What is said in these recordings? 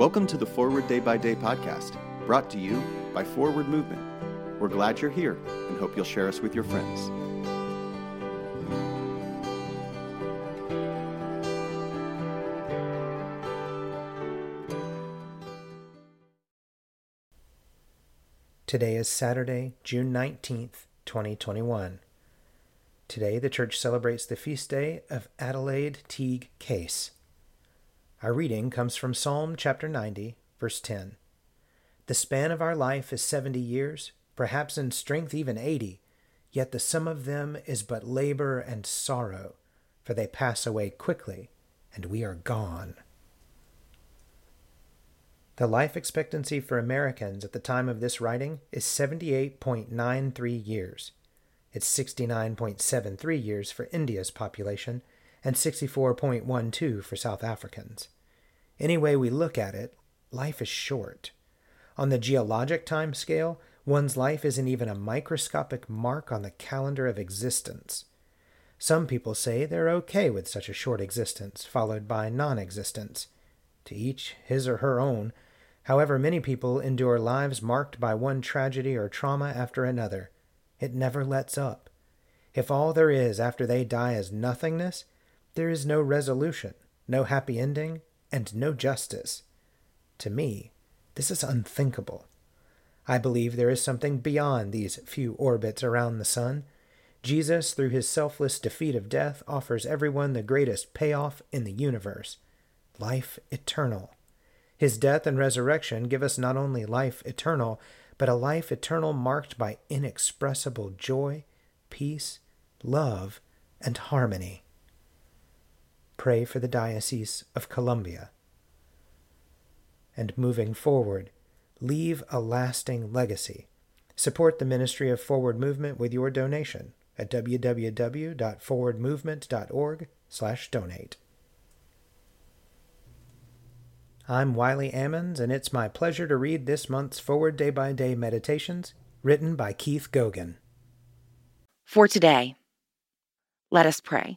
Welcome to the Forward Day by Day podcast, brought to you by Forward Movement. We're glad you're here and hope you'll share us with your friends. Today is Saturday, June 19th, 2021. Today, the church celebrates the feast day of Adelaide Teague Case. Our reading comes from Psalm chapter 90, verse 10. The span of our life is 70 years, perhaps in strength even 80, yet the sum of them is but labor and sorrow, for they pass away quickly, and we are gone. The life expectancy for Americans at the time of this writing is 78.93 years. It's 69.73 years for India's population and 64.12 for South Africans. Any way we look at it, life is short. On the geologic time scale, one's life isn't even a microscopic mark on the calendar of existence. Some people say they're okay with such a short existence, followed by non existence. To each his or her own. However, many people endure lives marked by one tragedy or trauma after another. It never lets up. If all there is after they die is nothingness, there is no resolution, no happy ending, and no justice. To me, this is unthinkable. I believe there is something beyond these few orbits around the sun. Jesus, through his selfless defeat of death, offers everyone the greatest payoff in the universe life eternal. His death and resurrection give us not only life eternal, but a life eternal marked by inexpressible joy, peace, love, and harmony. Pray for the Diocese of Colombia. And moving forward, leave a lasting legacy. Support the Ministry of Forward Movement with your donation at www.forwardmovement.org/donate. I'm Wiley Ammons, and it's my pleasure to read this month's Forward Day by Day Meditations, written by Keith Gogan. For today, let us pray.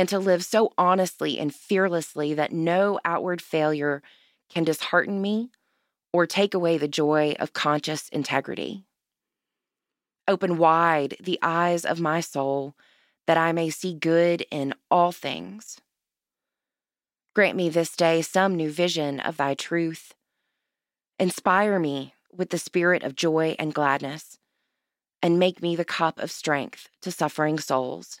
and to live so honestly and fearlessly that no outward failure can dishearten me or take away the joy of conscious integrity. Open wide the eyes of my soul that I may see good in all things Grant me this day some new vision of thy truth. Inspire me with the spirit of joy and gladness, and make me the cup of strength to suffering souls.